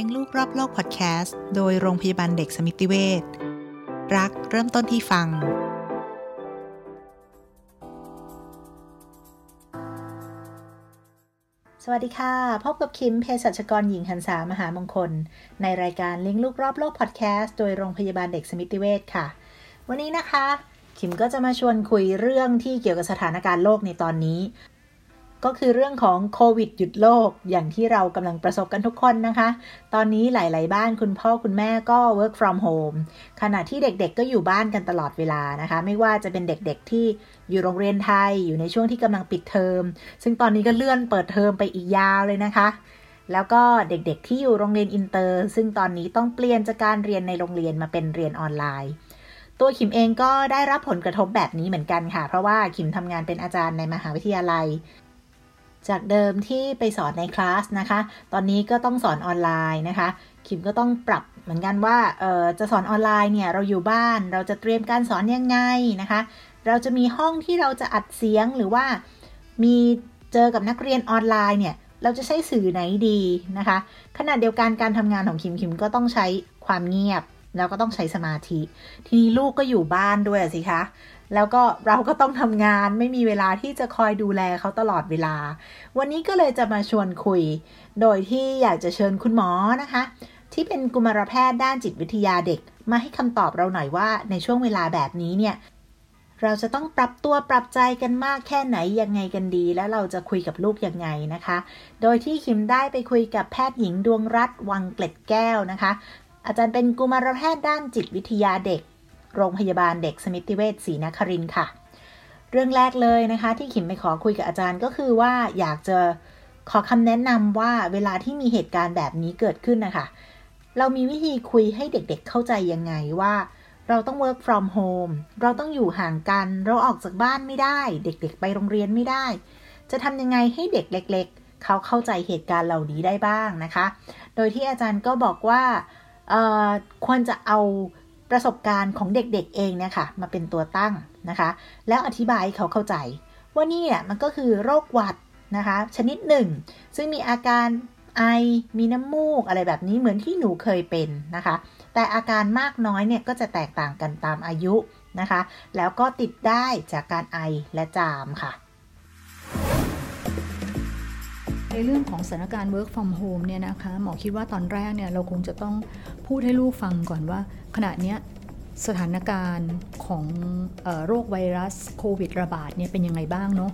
ลี้ยงลูกรอบโลกพอดแคสต์โดยโรงพยาบาลเด็กสมิติเวชรักเริ่มต้นที่ฟัง สวัสดีค่ะ พบกับคิมเภสัชกรหญิงหันษามหามงคล ในรายการเลี้ยงลูกรอบโลกพอดแคสต์โดยโรงพยาบาลเด็กสมิติเวชค่ะ วันนี้นะคะ คิมก็จะมาชวนคุยเรื่องที่เกี่ยวกับสถานการณ์โลกในตอนนี้ ก็คือเรื่องของโควิดหยุดโลกอย่างที่เรากำลังประสบกันทุกคนนะคะ ตอนนี้หลาย ๆ บ้านคุณพ่อคุณแม่ก็ work from home ขณะที่เด็กๆ ก็อยู่บ้านกันตลอดเวลานะคะ ไม่ว่าจะเป็นเด็กๆ ที่อยู่โรงเรียนไทยอยู่ในช่วงที่กำลังปิดเทอม ซึ่งตอนนี้ก็เลื่อนเปิดเทอมไปอีกยาวเลยนะคะ แล้วก็เด็กๆ ที่อยู่โรงเรียนอินเตอร์ ซึ่งตอนนี้ต้องเปลี่ยนจากการเรียนในโรงเรียนมาเป็นเรียนออนไลน์ตัวขิมเองก็ได้รับผลกระทบแบบนี้เหมือนกันค่ะ เพราะว่าขิมทำงานเป็นอาจารย์ในมหาวิทยาลัย จากเดิมที่ไปสอนในคลาสนะคะ ตอนนี้ก็ต้องสอนออนไลน์นะคะ คิมก็ต้องปรับเหมือนกันว่าเออจะสอนออนไลน์เนี่ยเราอยู่บ้านเราจะเตรียมการสอนยังไงนะคะ เราจะมีห้องที่เราจะอัดเสียงหรือว่ามีเจอกับนักเรียนออนไลน์เนี่ยเราจะใช้สื่อไหนดีนะคะ ขณะเดียวกันการทำงานของคิมคิมก็ต้องใช้ความเงียบ แล้วก็ต้องใช้สมาธิ ทีนี้ลูกก็อยู่บ้านด้วยสิคะ แล้วก็เราก็ต้องทำงานไม่มีเวลาที่จะคอยดูแลเขาตลอดเวลา วันนี้ก็เลยจะมาชวนคุย โดยที่อยากจะเชิญคุณหมอนะคะ ที่เป็นกุมารแพทย์ด้านจิตวิทยาเด็ก มาให้คำตอบเราหน่อยว่าในช่วงเวลาแบบนี้เนี่ยเราจะต้องปรับตัวปรับใจกันมากแค่ไหนยังไงกันดี แล้วเราจะคุยกับลูกยังไงนะคะ โดยที่คิมได้ไปคุยกับแพทย์หญิงดวงรัตน์วังเกล็ดแก้วนะคะ อาจารย์เป็นกุมารแพทย์ด้านจิตวิทยาเด็ก โรงพยาบาลเด็กสมิติเวชศรีนครินค่ะ เรื่องแรกเลยนะคะ ที่ขิมไปขอคุยกับอาจารย์ก็คือว่าอยากจะขอคำแนะนำว่าเวลาที่มีเหตุการณ์แบบนี้เกิดขึ้นนะคะ เรามีวิธีคุยให้เด็กๆเเข้าใจยังไงว่าเราต้อง work from home เราต้องอยู่ห่างกัน เราออกจากบ้านไม่ได้ เด็กๆ ไปโรงเรียนไม่ได้ จะทำยังไงให้เด็กเล็ก ๆ เขาเข้าใจเหตุการณ์เหล่านี้ได้บ้างนะคะ โดยที่อาจารย์ก็บอกว่าควรจะเอา ประสบการณ์ของเด็กๆเองเนี่ยค่ะมาเป็นตัวตั้งนะคะ แล้วอธิบายให้เขาเข้าใจ ว่านี่เนี่ยมันก็คือโรคหวัดนะคะ ชนิดหนึ่ง ซึ่งมีอาการไอมีน้ำมูกอะไรแบบนี้เหมือนที่หนูเคยเป็นนะคะ แต่อาการมากน้อยเนี่ยก็จะแตกต่างกันตามอายุนะคะ แล้วก็ติดได้จากการไอและจามค่ะ ในเรื่องของสถานการณ์ work from home เนี่ยนะคะหมอคิดว่าตอนแรกเนี่ยเราคงจะต้องพูดให้ลูกฟังก่อนว่า ขณะนี้สถานการณ์ของโรคไวรัสโควิดระบาดเนี่ยเป็นยังไงบ้างเนาะ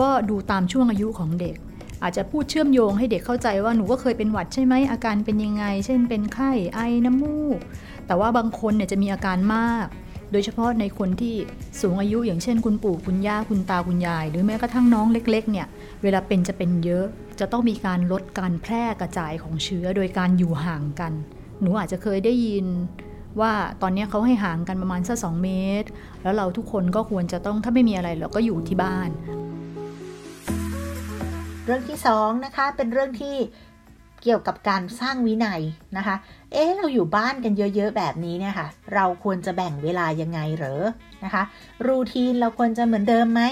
ก็ดูตามช่วงอายุของเด็ก อาจจะพูดเชื่อมโยงให้เด็กเข้าใจว่าหนูก็เคยเป็นหวัดใช่ไหมอาการเป็นยังไง เช่นเป็นไข้ไอน้ำมูก แต่ว่าบางคนเนี่ยจะมีอาการมาก โดยเฉพาะในคนที่สูงอายุอย่างเช่น คุณปู่คุณย่าคุณตาคุณยาย หรือแม้กระทั่งน้องเล็กๆเนี่ยเวลาเป็นจะเป็นเยอะ จะต้องมีการลดการแพร่กระจายของเชื้อโดยการอยู่ห่างกัน หนูอาจจะเคยได้ยินว่าตอนนี้เขาให้ห่างกันประมาณสักสองเมตร แล้วเราทุกคนก็ควรจะต้องถ้าไม่มีอะไรเราก็อยู่ที่บ้าน เรื่องที่สองนะคะเป็นเรื่องที่ เกี่ยวกับการสร้างวินัยนะคะ เอ๊ะเราอยู่บ้านกันเยอะๆแบบนี้เนี่ยค่ะ เราควรจะแบ่งเวลายังไงเหรอ นะคะ รูทีนเราควรจะเหมือนเดิมไหม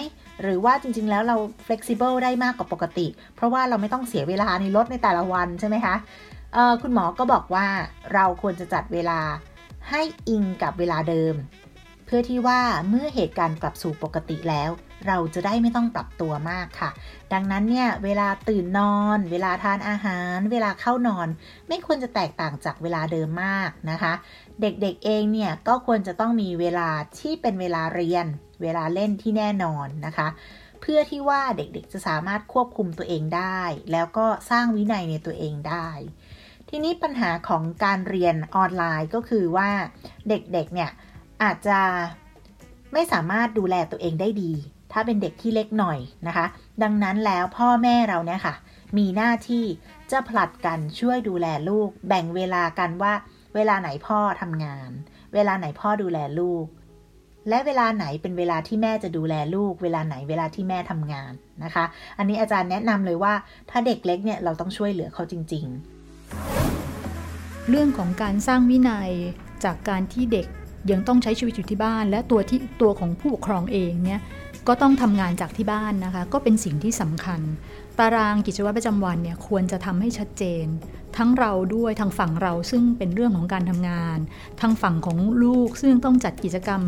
หรือว่าจริงๆแล้วเรา flexible ได้มากกว่าปกติ เพราะว่าเราไม่ต้องเสียเวลาในรถในแต่ละวันใช่ไหมคะคุณหมอก็บอกว่าเราควรจะจัดเวลาให้อิงกับเวลาเดิม เพื่อที่ว่าเมื่อเหตุการณ์กลับสู่ปกติแล้ว เราจะได้ไม่ต้องปรับตัวมากค่ะ ดังนั้นเนี่ยเวลาตื่นนอน เวลาทานอาหาร เวลาเข้านอน ไม่ควรจะแตกต่างจากเวลาเดิมมากนะคะ เด็กๆเองเนี่ยก็ควรจะต้องมีเวลาที่เป็นเวลาเรียน เวลาเล่นที่แน่นอนนะคะเพื่อที่ว่าเด็กๆจะสามารถควบคุมตัวเองได้ แล้วก็สร้างวินัยในตัวเองได้ ทีนี้ปัญหาของการเรียนออนไลน์ก็คือว่าเด็กๆเนี่ยอาจจะไม่สามารถดูแลตัวเองได้ดี ถ้าเป็นเด็กที่เล็กหน่อยนะคะ ดังนั้นแล้วพ่อแม่เราเนี่ยค่ะ มีหน้าที่จะผลัดกันช่วยดูแลลูก แบ่งเวลากันว่า เวลาไหนพ่อทำงาน เวลาไหนพ่อดูแลลูก และเวลาไหนเป็นเวลาที่แม่จะดูแลลูก เวลาไหนเวลาที่แม่ทำงานนะคะ อันนี้อาจารย์แนะนำเลยว่า ถ้าเด็กเล็กเนี่ยเราต้องช่วยเหลือเขาจริง ๆ เรื่องของการสร้างวินัยจากการที่เด็ก ยังต้องใช้ชีวิตอยู่ที่บ้าน และตัวที่ตัวของผู้ปกครองเองเนี่ยก็ต้องทำงานจากที่บ้านนะคะ ก็เป็นสิ่งที่สำคัญ ตารางกิจวัตรประจำวันเนี่ยควรจะทำให้ชัดเจน ทั้งเราด้วยทางฝั่งเราซึ่งเป็นเรื่องของการทำงาน ทางฝั่งของลูกซึ่งต้องจัดกิจกรรม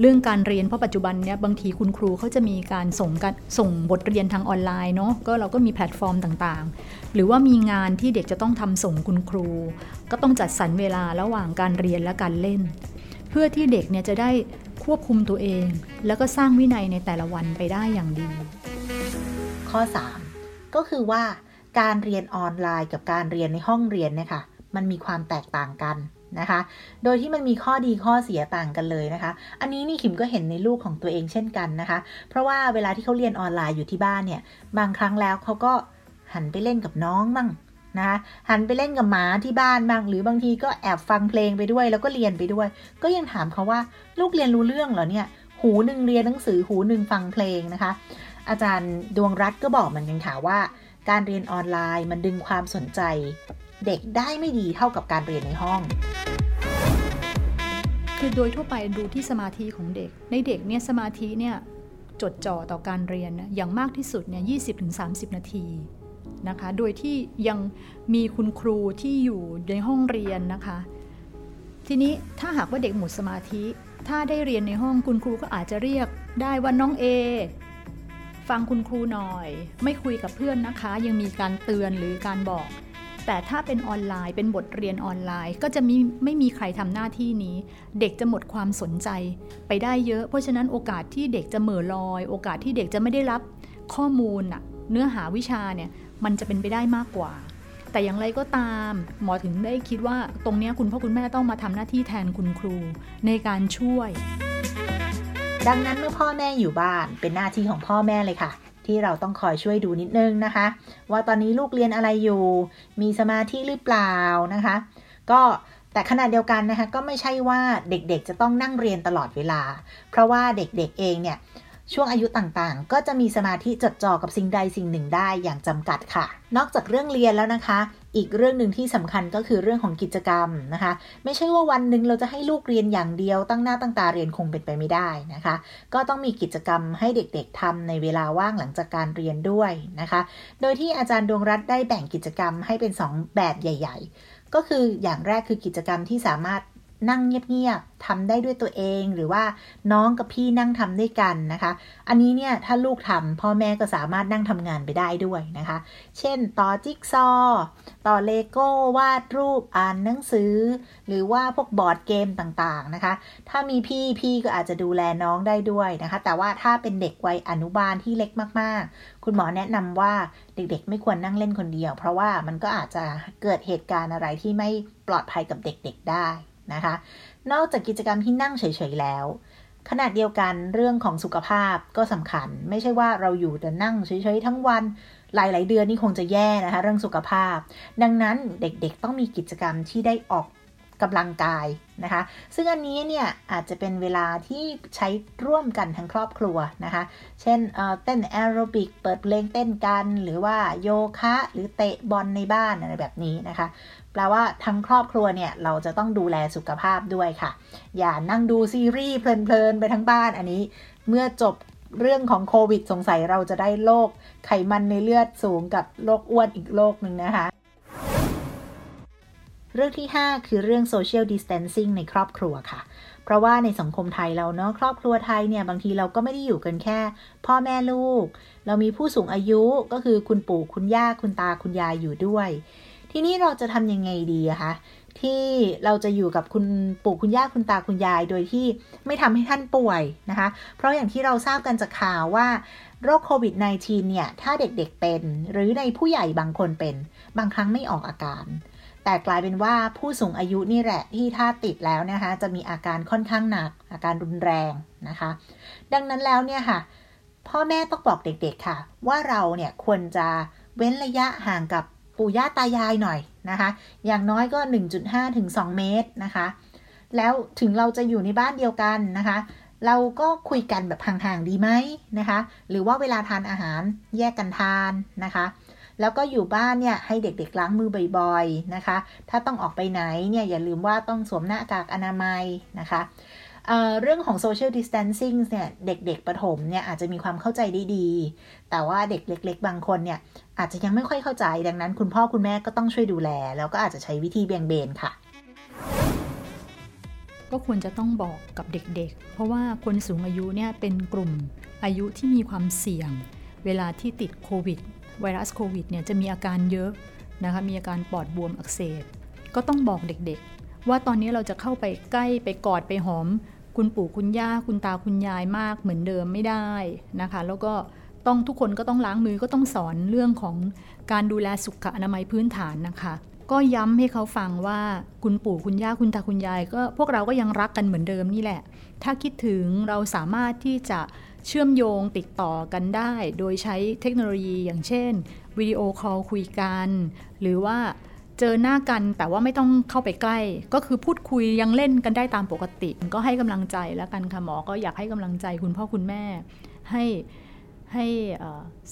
เรื่องการเรียนเพราะปัจจุบันเนี่ยบางทีคุณครูเขาจะมีการส่งกันส่งบทเรียนทางออนไลน์เนาะก็เราก็มีแพลตฟอร์มต่างๆ หรือว่ามีงานที่เด็กจะต้องทำส่งคุณครู ก็ต้องจัดสรรเวลาระหว่างการเรียนและการเล่น เพื่อที่เด็กเนี่ยจะได้ควบคุมตัวเอง แล้วก็สร้างวินัยในแต่ละวันไปได้อย่างดี ข้อ 3 ก็คือว่าการเรียนออนไลน์กับการเรียนในห้องเรียนเนี่ยค่ะมันมีความแตกต่างกันนะคะ โดยที่มันมีข้อดีข้อเสียต่างกันเลยนะคะ อันนี้นี่ขิมก็เห็นในลูกของตัวเองเช่นกันนะคะ เพราะว่าเวลาที่เขาเรียนออนไลน์อยู่ที่บ้านเนี่ย บางครั้งแล้วเขาก็หันไปเล่นกับน้องบ้าง นะคะหันไปเล่นกับหมาที่บ้านบ้างหรือบางทีก็แอบฟังเพลงไปด้วย แล้วก็เรียนไปด้วย ก็ยังถามเขาว่าลูกเรียนรู้เรื่องเหรอเนี่ยหูหนึ่งเรียนหนังสือหูหนึ่งฟังเพลงนะคะ อาจารย์ดวงรัตก็บอกเหมือนกันค่ะว่า การเรียนออนไลน์มันดึงความสนใจ เด็กได้ไม่ดีเท่ากับการเรียนในห้องคือโดยทั่วไปดูที่สมาธิของเด็ก ในเด็กเนี่ยสมาธิเนี่ยจดจ่อต่อการเรียนอย่างมากที่สุดเนี่ย20-30 นาที นะคะ โดยที่ยังมีคุณครูที่อยู่ในห้องเรียนนะคะ ทีนี้ถ้าหากว่าเด็กหมดสมาธิ ถ้าได้เรียนในห้องคุณครูก็อาจจะเรียกได้ว่าน้องเอฟังคุณครูหน่อย ไม่คุยกับเพื่อนนะคะ ยังมีการเตือนหรือการบอก แต่ถ้าเป็นออนไลน์เป็นบทเรียนออนไลน์ ก็จะมีไม่มีใครทำหน้าที่นี้ เด็กจะหมดความสนใจไปได้เยอะ เพราะฉะนั้นโอกาสที่เด็กจะเหม่อลอย โอกาสที่เด็กจะไม่ได้รับข้อมูลน่ะเนื้อหาวิชาเนี่ย มันจะเป็นไปได้มากกว่า แต่อย่างไรก็ตาม หมอถึงได้คิดว่าตรงนี้คุณพ่อคุณแม่ต้องมาทำหน้าที่แทนคุณครูในการช่วย ดังนั้นเมื่อพ่อแม่อยู่บ้านเป็นหน้าที่ของพ่อแม่เลยค่ะ ที่เราต้องคอยช่วยดูนิดนึงนะคะ ว่าตอนนี้ลูกเรียนอะไรอยู่ มีสมาธิหรือเปล่านะคะ ก็แต่ขณะเดียวกันนะคะก็ไม่ใช่ว่าเด็กๆจะต้องนั่งเรียนตลอดเวลา เพราะว่าเด็กๆเองเนี่ย ช่วงอายุต่างๆ ก็จะมีสมาธิจดจ่อกับสิ่งใดสิ่งหนึ่งได้อย่างจำกัดค่ะ นอกจากเรื่องเรียนแล้วนะคะ อีกเรื่องหนึ่งที่สำคัญก็คือเรื่องของกิจกรรมนะคะ ไม่ใช่ว่าวันหนึ่งเราจะให้ลูกเรียนอย่างเดียวตั้งหน้าตั้งตาเรียนคงเป็นไปไม่ได้นะคะ ก็ต้องมีกิจกรรมให้เด็กๆทำในเวลาว่างหลังจากการเรียนด้วยนะคะ โดยที่อาจารย์ดวงรัตน์ได้แบ่งกิจกรรมให้เป็น 2 แบบใหญ่ ๆ ก็คืออย่างแรกคือกิจกรรมที่สามารถ นั่งเงียบๆทำได้ด้วยตัวเองหรือว่าน้องกับพี่นั่งทำด้วยกันนะคะ อันนี้เนี่ยถ้าลูกทำพ่อแม่ก็สามารถนั่งทำงานไปได้ด้วยนะคะ เช่น ต่อจิ๊กซอ ต่อเลโก้วาดรูปอ่านหนังสือ หรือว่าพวกบอร์ดเกมต่างๆนะคะ ถ้ามีพี่พี่ก็อาจจะดูแลน้องได้ด้วยนะคะ แต่ว่าถ้าเป็นเด็กวัยอนุบาลที่เล็กมากๆ คุณหมอแนะนำว่าเด็กๆ ไม่ควรนั่งเล่นคนเดียว เพราะว่ามันก็อาจจะเกิดเหตุการณ์อะไรที่ไม่ปลอดภัยกับเด็กๆได้ นะคะ นอกจากกิจกรรมที่นั่งเฉยๆแล้ว ขณะเดียวกันเรื่องของสุขภาพก็สำคัญ ไม่ใช่ว่าเราอยู่แต่นั่งเฉยๆทั้งวันหลาย ๆ เดือนนี่คงจะแย่นะคะ เรื่องสุขภาพ ดังนั้นเด็กๆต้องมีกิจกรรมที่ได้ออกกำลังกายนะคะ ซึ่งอันนี้เนี่ยอาจจะเป็นเวลาที่ใช้ร่วมกันทั้งครอบครัวนะคะ เช่นเเต้นแอโรบิกเปิดเพลงเต้นกัน หรือว่าโยคะ หรือเตะบอลในบ้านอะไรแบบนี้นะคะ แปลว่าทั้งครอบครัวเนี่ยเราจะต้องดูแลสุขภาพด้วยค่ะ อย่านั่งดูซีรีส์เพลินๆไปทั้งบ้านอันนี้ เมื่อจบเรื่องของโควิดสงสัยเราจะได้โรคไขมันในเลือดสูงกับโรคอ้วนอีกโรคหนึ่งนะคะ เรื่องที่ 5 คือเรื่อง social distancing ในครอบครัวค่ะเพราะว่าในสังคมไทยเราเนาะครอบครัวไทยเนี่ยบางทีเราก็ไม่ได้อยู่กันแค่ พ่อแม่ลูก เรามีผู้สูงอายุก็คือคุณปู่คุณย่าคุณตาคุณยายอยู่ด้วย ทีนี้เราจะทำยังไงดีอะคะที่เราจะอยู่กับคุณปู่คุณย่าคุณตาคุณยาย โดยที่ไม่ทำให้ท่านป่วยนะคะ เพราะอย่างที่เราทราบกันจากข่าวว่าโรคโควิด -19 เนี่ย ถ้าเด็กๆเป็น หรือในผู้ใหญ่บางคนเป็น บางครั้งไม่ออกอาการ แต่กลายเป็นว่าผู้สูงอายุนี่แหละที่ถ้าติดแล้วนะคะ จะมีอาการค่อนข้างหนัก อาการรุนแรงนะคะ ดังนั้นแล้วเนี่ยค่ะ พ่อแม่ต้องบอกเด็กๆค่ะ ว่าเราเนี่ยควรจะเว้นระยะห่างกับ ปู่ย่าตายายหน่อยนะคะ อย่างน้อยก็ 1.5 ถึง 2 เมตรนะคะ แล้วถึงเราจะอยู่ในบ้านเดียวกันนะคะ เราก็คุยกันแบบห่างๆดีไหมนะคะ หรือว่าเวลาทานอาหารแยกกันทานนะคะ แล้วก็อยู่บ้านเนี่ยให้เด็กๆล้างมือบ่อยๆนะคะ ถ้าต้องออกไปไหนเนี่ยอย่าลืมว่าต้องสวมหน้ากากอนามัยนะคะ เเรื่องของ social distancing เนี่ยเด็กๆประถมเนี่ยอาจจะมีความเข้าใจได้ดี แต่ว่าเด็กเล็ก ๆ บางคนเนี่ยอาจจะยังไม่ค่อยเข้าใจดังนั้น คุณพ่อคุณแม่ก็ต้องช่วยดูแล แล้วก็อาจจะใช้วิธีเบี่ยงเบนค่ะ ก็ควรจะต้องบอกกับเด็กๆ เพราะว่าคนสูงอายุเนี่ยเป็นกลุ่มอายุที่มีความเสี่ยง เวลาที่ติดโควิดไวรัสโควิดเนี่ยจะมีอาการเยอะนะคะมีอาการปอดบวมอักเสบก็ต้องบอกเด็กๆ ว่าตอนนี้เราจะเข้าไปใกล้ไปกอดไปหอม คุณปู่คุณย่าคุณตาคุณยายมากเหมือนเดิมไม่ได้นะคะ แล้วก็ต้องทุกคนก็ต้องล้างมือก็ต้องสอนเรื่องของการดูแลสุขอนามัยพื้นฐานนะคะ ก็ย้ำให้เขาฟังว่าคุณปู่คุณย่าคุณตาคุณยาย ก็พวกเราก็ยังรักกันเหมือนเดิมนี่แหละ ถ้าคิดถึงเราสามารถที่จะเชื่อมโยงติดต่อกันได้ โดยใช้เทคโนโลยีอย่างเช่นวิดีโอคอลคุยกัน หรือว่า เจอหน้ากันแต่ว่าไม่ต้องเข้าไปใกล้ ก็คือพูดคุยยังเล่นกันได้ตามปกติ ก็ให้กำลังใจแล้วกันค่ะหมอก็อยากให้กำลังใจคุณพ่อคุณแม่ ให้ให้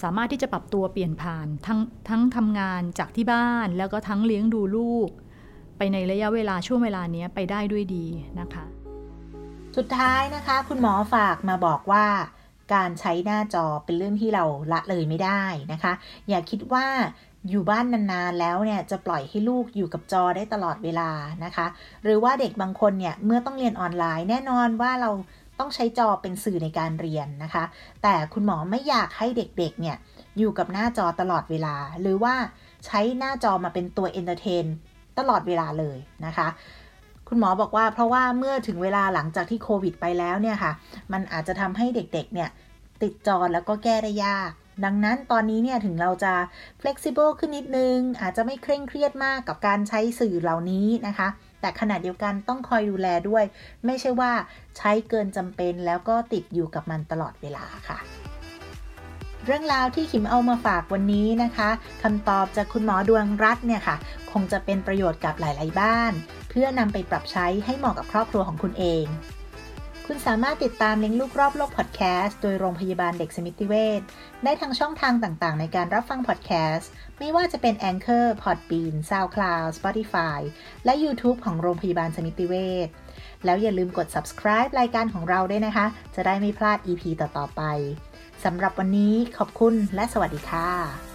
สามารถที่จะปรับตัวเปลี่ยนผ่านทั้งทั้งทำงานจากที่บ้านแล้วก็ทั้งเลี้ยงดูลูก ไปในระยะเวลาช่วงเวลานี้ไปได้ด้วยดีนะคะ สุดท้ายนะคะ คุณหมอฝากมาบอกว่า การใช้หน้าจอเป็นเรื่องที่เราละเลยไม่ได้นะคะ อย่าคิดว่า อยู่บ้านนานๆแล้วเนี่ยจะปล่อยให้ลูกอยู่กับจอได้ตลอดเวลานะคะ หรือว่าเด็กบางคนเนี่ยเมื่อต้องเรียนออนไลน์ แน่นอนว่าเราต้องใช้จอเป็นสื่อในการเรียนนะคะ แต่คุณหมอไม่อยากให้เด็กๆเนี่ยอยู่กับหน้าจอตลอดเวลา หรือว่าใช้หน้าจอมาเป็นตัว entertainตลอดเวลาเลยนะคะ คุณหมอบอกว่าเพราะว่าเมื่อถึงเวลาหลังจากที่โควิดไปแล้วเนี่ยค่ะ มันอาจจะทำให้เด็กๆเนี่ยติดจอแล้วก็แก้ได้ยาก ดังนั้นตอนนี้เนี่ยถึงเราจะ flexible ขึ้นนิดนึง อาจจะไม่เคร่งเครียดมากกับการใช้สื่อเหล่านี้นะคะ แต่ขณะเดียวกันต้องคอยดูแลด้วย ไม่ใช่ว่าใช้เกินจำเป็นแล้วก็ติดอยู่กับมันตลอดเวลาค่ะ เรื่องราวที่ขิมเอามาฝากวันนี้นะคะคำตอบจากคุณหมอดวงรัตน์เนี่ยค่ะ คงจะเป็นประโยชน์กับหลาย ๆ บ้าน เพื่อนำไปปรับใช้ให้เหมาะกับครอบครัวของคุณเอง คุณสามารถติดตามเลี้ยงลูกรอบโลกพอดแคสต์โดยโรงพยาบาลเด็กสมิติเวชได้ทางช่องทางต่างๆ ในการรับฟังพอดแคสต์ไม่ว่าจะเป็น Anchor, Podbean, SoundCloud, Spotify และ YouTube ของโรงพยาบาลสมิติเวชแล้วอย่าลืมกด subscribe รายการของเราด้วยนะคะ จะได้ไม่พลาด EP ต่อๆไปสำหรับวันนี้ขอบคุณและสวัสดีค่ะ